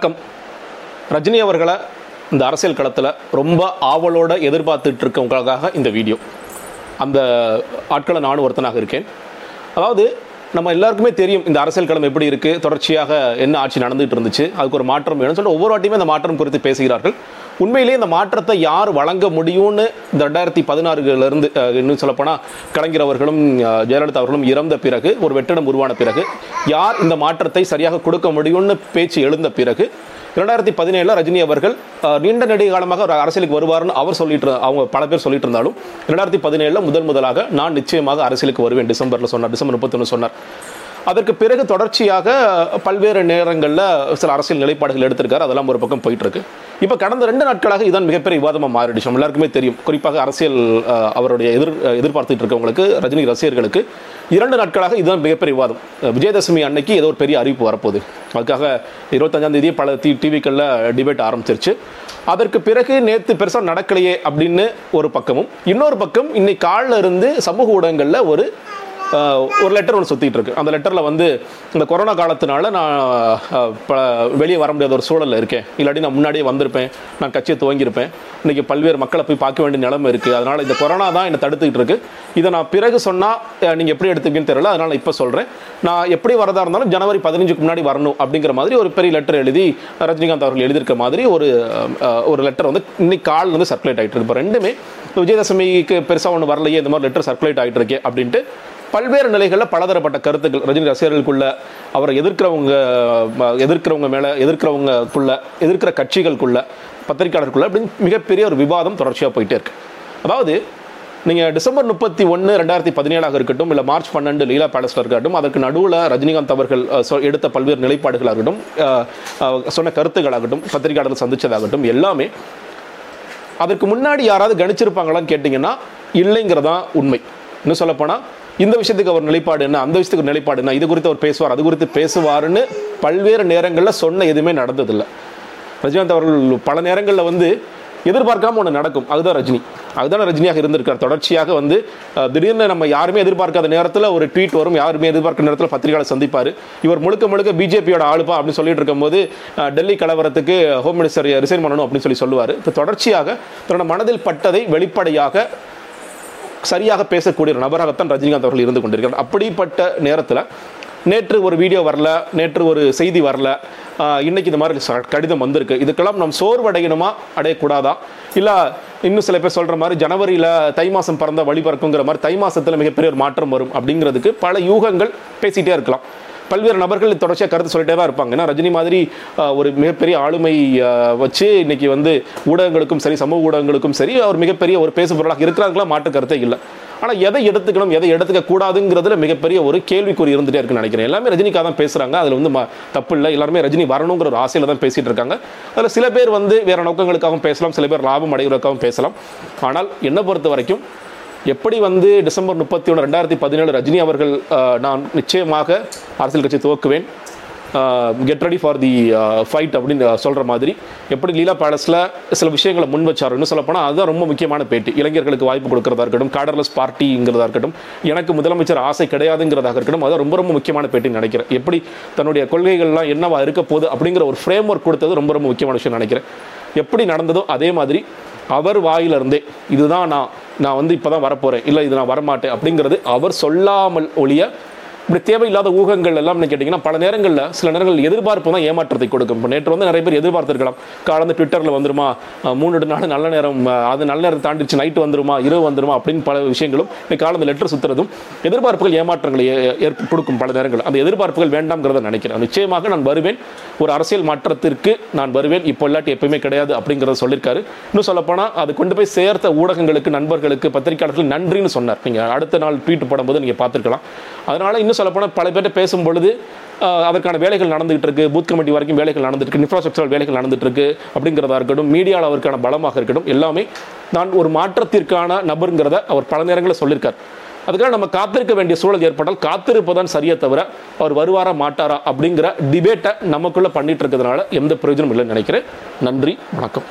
வணக்கம். ரஜினி அவர்களை இந்த அரசியல் களத்தில் ரொம்ப ஆவலோடு எதிர்பார்த்துட்டு இருக்கவங்களுக்காக இந்த வீடியோ. அந்த ஆட்களை நானும் ஒருத்தனாக இருக்கேன். அதாவது நம்ம எல்லாருக்குமே தெரியும் இந்த அரசியல் களம் எப்படி இருக்குது தொடர்ச்சியாக என்ன ஆட்சி நடந்துகிட்டு இருந்துச்சு அதுக்கு ஒரு மாற்றம் வேணும்னு சொல்லிட்டு ஒவ்வொரு வாட்டியுமே அந்த மாற்றம் குறித்து பேசுகிறார்கள். உண்மையிலேயே இந்த மாற்றத்தை யார் வழங்க முடியும்னு இந்த ரெண்டாயிரத்தி பதினாறுலேருந்து இன்னும் சொல்லப்போனால் கலைஞர் அவர்களும் ஜெயலலிதா அவர்களும் இறந்த பிறகு ஒரு வெற்றிடம் உருவான பிறகு யார் இந்த மாற்றத்தை சரியாக கொடுக்க முடியும்னு பேச்சு எழுந்த பிறகு இரண்டாயிரத்தி பதினேழில் ரஜினி அவர்கள் நீண்ட நெடிய காலமாக ஒரு அரசியலுக்கு வருவார்னு அவர் சொல்லிட்டு அவங்க பல பேர் சொல்லிட்டு இருந்தாலும் இரண்டாயிரத்தி பதினேழில் முதன் முதலாக நான் நிச்சயமாக அரசியலுக்கு வருவேன் டிசம்பரில் சொன்னார் டிசம்பர் முப்பத்தொன்று சொன்னார். அதற்கு பிறகு தொடர்ச்சியாக பல்வேறு நேரங்களில் சில அரசியல் நிலைப்பாடுகள் எடுத்திருக்காரு. அதெல்லாம் ஒரு பக்கம் போயிட்டு இருக்கு இப்போ கடந்த ரெண்டு நாட்களாக இதான் மிகப்பெரிய விவாதமாக மாறிடுச்சு. நம்ம எல்லாருக்குமே தெரியும். குறிப்பாக அரசியல் அவருடைய எதிர் எதிர்பார்த்துட்டு இருக்கவங்களுக்கு ரஜினி ரசிகர்களுக்கு இரண்டு நாட்களாக இதுதான் மிகப்பெரிய விவாதம். விஜயதசமி அன்னைக்கு ஏதோ ஒரு பெரிய அறிவிப்பு வரப்போகுது. அதுக்காக இருபத்தஞ்சாம் தேதியே பல டி டிவிக்களில் டிபேட் ஆரம்பிச்சிருச்சு. அதற்கு பிறகு நேற்று பெருசாக நடக்கலையே அப்படின்னு ஒரு பக்கமும் இன்னொரு பக்கம் இன்னைக்கு காலில் இருந்து சமூக ஊடகங்களில் ஒரு ஒரு லெட்டர் ஒன்று சுற்றிட்டு இருக்கு. அந்த லெட்டரில் வந்து இந்த கொரோனா காலத்தினால நான் ப வெளியே வர முடியாத ஒரு சூழலில் இருக்கேன். இல்லாட்டி நான் முன்னாடியே வந்திருப்பேன். நான் கட்சியை துவங்கியிருப்பேன். இன்றைக்கி பல்வேறு மக்களை போய் பார்க்க வேண்டிய நிலைமை இருக்குது அதனால் இந்த கொரோனா தான் என்னை தடுத்துக்கிட்டு இருக்கு. இதை நான் பிறகு சொன்னால் நீங்கள் எப்படி எடுத்துக்கின்னு தெரியல. அதனால் இப்போ சொல்கிறேன் நான் எப்படி வரதா இருந்தாலும் ஜனவரி பதினஞ்சுக்கு முன்னாடி வரணும் அப்படிங்கிற மாதிரி ஒரு பெரிய லெட்டர் எழுதி ரஜினிகாந்த் அவர்கள் எழுதியிருக்க மாதிரி ஒரு ஒரு லெட்டர் வந்து இன்னைக்கு கால் வந்து சர்க்குலேட் ஆகிட்டு இருக்கு. இப்போ ரெண்டுமே இப்போ விஜயதசமிக்கு பெருசாக ஒன்று வரலையே இந்த மாதிரி லெட்டர் சர்க்குலேட் ஆகிட்டு இருக்கே அப்படின்ட்டு பல்வேறு நிலைகளில் பலதரப்பட்ட கருத்துக்கள் ரஜினி ரசிகர்களுக்குள்ள அவரை எதிர்க்கிறவங்க எதிர்க்கிறவங்க மேலே எதிர்க்கிறவங்களுக்குள்ள எதிர்க்கிற கட்சிகளுக்குள்ள பத்திரிகையாளருக்குள்ள அப்படின்னு மிகப்பெரிய ஒரு விவாதம் தொடர்ச்சியாக போயிட்டே இருக்கு. அதாவது நீங்கள் டிசம்பர் முப்பத்தி ஒன்று ரெண்டாயிரத்தி பதினேழாக இருக்கட்டும் இல்லை மார்ச் பன்னெண்டு லீலா பேலஸில் இருக்கட்டும் அதற்கு நடுவில் ரஜினிகாந்த் அவர்கள் எடுத்த பல்வேறு நிலைப்பாடுகளாகட்டும் சொன்ன கருத்துக்களாகட்டும் பத்திரிகையாளர்கள் சந்தித்ததாகட்டும் எல்லாமே அதற்கு முன்னாடி யாராவது கணிச்சிருப்பாங்களான்னு கேட்டிங்கன்னா இல்லைங்கிறதான் உண்மை. இன்னும் சொல்லப்போனால் இந்த விஷயத்துக்கு அவர் நிலைப்பாடு என்ன அந்த விஷயத்துக்கு ஒரு நிலைப்பாடு என்ன இது குறித்து அவர் பேசுவார் அது குறித்து பேசுவாருன்னு பல்வேறு நேரங்களில் சொன்ன எதுவுமே நடந்ததில்லை. ரஜினிகாந்த் அவர்கள் பல நேரங்களில் வந்து எதிர்பார்க்காம ஒன்று நடக்கும். அதுதான் ரஜினி. அதுதான் ரஜினியாக இருந்திருக்கார். தொடர்ச்சியாக வந்து திடீர்னு நம்ம யாருமே எதிர்பார்க்காத நேரத்தில் ஒரு ட்வீட் வரும். யாருமே எதிர்பார்க்காத நேரத்தில் பத்திரிகையாளர் சந்திப்பார். இவர் முழுக்க முழுக்க பிஜேபியோட ஆளுப்பா அப்படின்னு சொல்லிட்டு இருக்கும்போது டெல்லி கலவரத்துக்கு ஹோம் மினிஸ்டர் ரிசைன் பண்ணணும் அப்படின்னு சொல்லி சொல்லுவார். இப்போ தொடர்ச்சியாக தன்னோட மனதில் பட்டதை வெளிப்படையாக சரியாக பேசக்கூடிய ஒரு நபராகத்தான் ரஜினிகாந்த் அவர்கள் இருந்து கொண்டிருக்கிறார். அப்படிப்பட்ட நேரத்தில் நேற்று ஒரு வீடியோ வரல நேற்று ஒரு செய்தி வரல. இன்னைக்கு இந்த மாதிரி ச- கடிதம் வந்திருக்கு. இதுக்கெல்லாம் நாம் சோர்வடையணுமா? அடையக்கூடாதா? இல்லை இன்னும் சில பேர் சொல்கிற மாதிரி ஜனவரியில் தை மாதம் பிறந்த வழி பிறக்குங்கிற மாதிரி தை மாதத்தில் மிகப்பெரிய ஒரு மாற்றம் வரும் அப்படிங்கிறதுக்கு பல யூகங்கள் பேசிகிட்டே இருக்கலாம். பல்வேறு நபர்கள் தொடர்ச்சியாக கருத்து சொல்லிட்டே தான் இருப்பாங்க. ஏன்னா ரஜினி மாதிரி ஒரு மிகப்பெரிய ஆளுமை வச்சு இன்னைக்கு வந்து ஊடகங்களுக்கும் சரி சமூக ஊடகங்களுக்கும் சரி அவர் மிகப்பெரிய ஒரு பேசு பொருளாக இருக்கிறாங்களா மாற்று கருத்தே இல்லை. ஆனால் எதை எடுத்துக்கணும் எதை எடுத்துக்க கூடாதுங்கிறதுல மிகப்பெரிய ஒரு கேள்விக்குறி இருந்துட்டே இருக்குன்னு நினைக்கிறேன். எல்லாமே ரஜினிக்காக தான் பேசுகிறாங்க அதில் வந்து தப்பு இல்லை. எல்லாருமே ரஜினி வரணுங்கிற ஒரு ஆசையில் தான் பேசிட்டு இருக்காங்க. அதில் சில பேர் வந்து வேற நோக்கங்களுக்காகவும் பேசலாம். சில பேர் லாபம் அடைகிறதுக்காகவும் பேசலாம். ஆனால் என்னை பொறுத்த வரைக்கும் எப்படி வந்து டிசம்பர் முப்பத்தி ஒன்று ரெண்டாயிரத்தி பதினேழு ரஜினி அவர்கள் நான் நிச்சயமாக அரசியல் கட்சி துவக்குவேன். Get ready for the fight அப்படின்னு சொல்கிற மாதிரி. எப்படி லீலா பேலஸில் சில விஷயங்களை முன் வச்சார் இன்னும் சொல்லப்போனால் அதுதான் ரொம்ப முக்கியமான பேட்டி. இளைஞர்களுக்கு வாய்ப்பு கொடுக்குறதா இருக்கட்டும் கேடர்லெஸ் பார்ட்டிங்கிறதா இருக்கட்டும் எனக்கு முதலமைச்சர் ஆசை கிடையாதுங்கிறதாக இருக்கட்டும் அதான் ரொம்ப ரொம்ப முக்கியமான பேட்டின்னு நினைக்கிறேன். எப்படி தன்னுடைய கொள்கைகள்லாம் என்னவா இருக்க போகுது அப்படிங்கிற ஒரு ஃப்ரேம் ஒர்க் கொடுத்தது ரொம்ப ரொம்ப முக்கியமான விஷயம் நினைக்கிறேன். எப்படி நடந்ததோ அதே மாதிரி அவர் வாயிலிருந்தே இதுதான் நான் நான் வந்து இப்போ தான் வரப்போகிறேன் இல்லை இது நான் வரமாட்டேன் அப்படிங்கிறது அவர் சொல்லாமல் ஒழிய இப்படி தேவையில்லாத ஊகங்கள் எல்லாம் கேட்டிங்கன்னா பல நேரங்களில் சில நேரங்கள் எதிர்பார்ப்பு தான் ஏமாற்றத்தை கொடுக்கும். இப்போ நேற்று வந்து நிறைய பேர் எதிர்பார்த்துருக்கலாம். காலந்து ட்விட்டரில் வந்துருமா? மூணு நாள் நல்ல நேரம் அது நல்ல நேரம் தாண்டிச்சு நைட்டு வந்துருமா இரவு வந்துருமா அப்படின்னு பல விஷயங்களும் இன்னைக்கு காலந்து லெட்டர் சுற்றுறதும் எதிர்பார்ப்புகள் ஏமாற்றங்களை ஏ- ஏற்ப கொடுக்கும் பல நேரங்கள் அந்த எதிர்பார்ப்புகள் வேண்டாம்ங்கிறத நினைக்கிறேன். நிச்சயமாக நான் வருவேன். ஒரு அரசியல் மாற்றத்திற்கு நான் வருவேன். இப்போ இல்லாட்டி எப்பயுமே கிடையாது அப்படிங்கிறத சொல்லியிருக்காரு இன்னும் சொல்லப்போனால் அது கொண்டு போய் சேர்த்த ஊடகங்களுக்கு நண்பர்களுக்கு பத்திரிகையாளர்களுக்கு நன்றின்னு சொன்னார். நீங்கள் அடுத்த நாள் ட்வீட் போடும்போது நீங்கள் பார்த்துருக்கலாம். அதனால் இன்னும் சொல்லப்போனால் பல பேர்கிட்ட பேசும் பொழுது அதற்கான வேலைகள் நடந்துகிட்டு இருக்கு பூத் கமிட்டி வரைக்கும் வேலைகள் நடந்துட்டு இருக்கு இன்ஃப்ராஸ்ட்ரக்சரல் வேலைகள் நடந்துட்டு இருக்கு அப்படிங்கிறதா இருக்கட்டும் மீடியாவில் அவருக்கான பலமாக இருக்கட்டும் எல்லாமே நான் ஒரு மாற்றத்திற்கான நபருங்கிறத அவர் பல நேரங்களில் சொல்லியிருக்கார். அதுக்காக நம்ம காத்திருக்க வேண்டிய சூழல் ஏற்பட்டால் காத்திருப்பதான் சரியே தவிர அவர் வருவாரா மாட்டாரா அப்படிங்கிற டிபேட்டை நமக்குள்ளே பண்ணிட்டு இருக்கிறதுனால எந்த பிரயோஜனம் இல்லைன்னு நினைக்கிறேன். நன்றி வணக்கம்.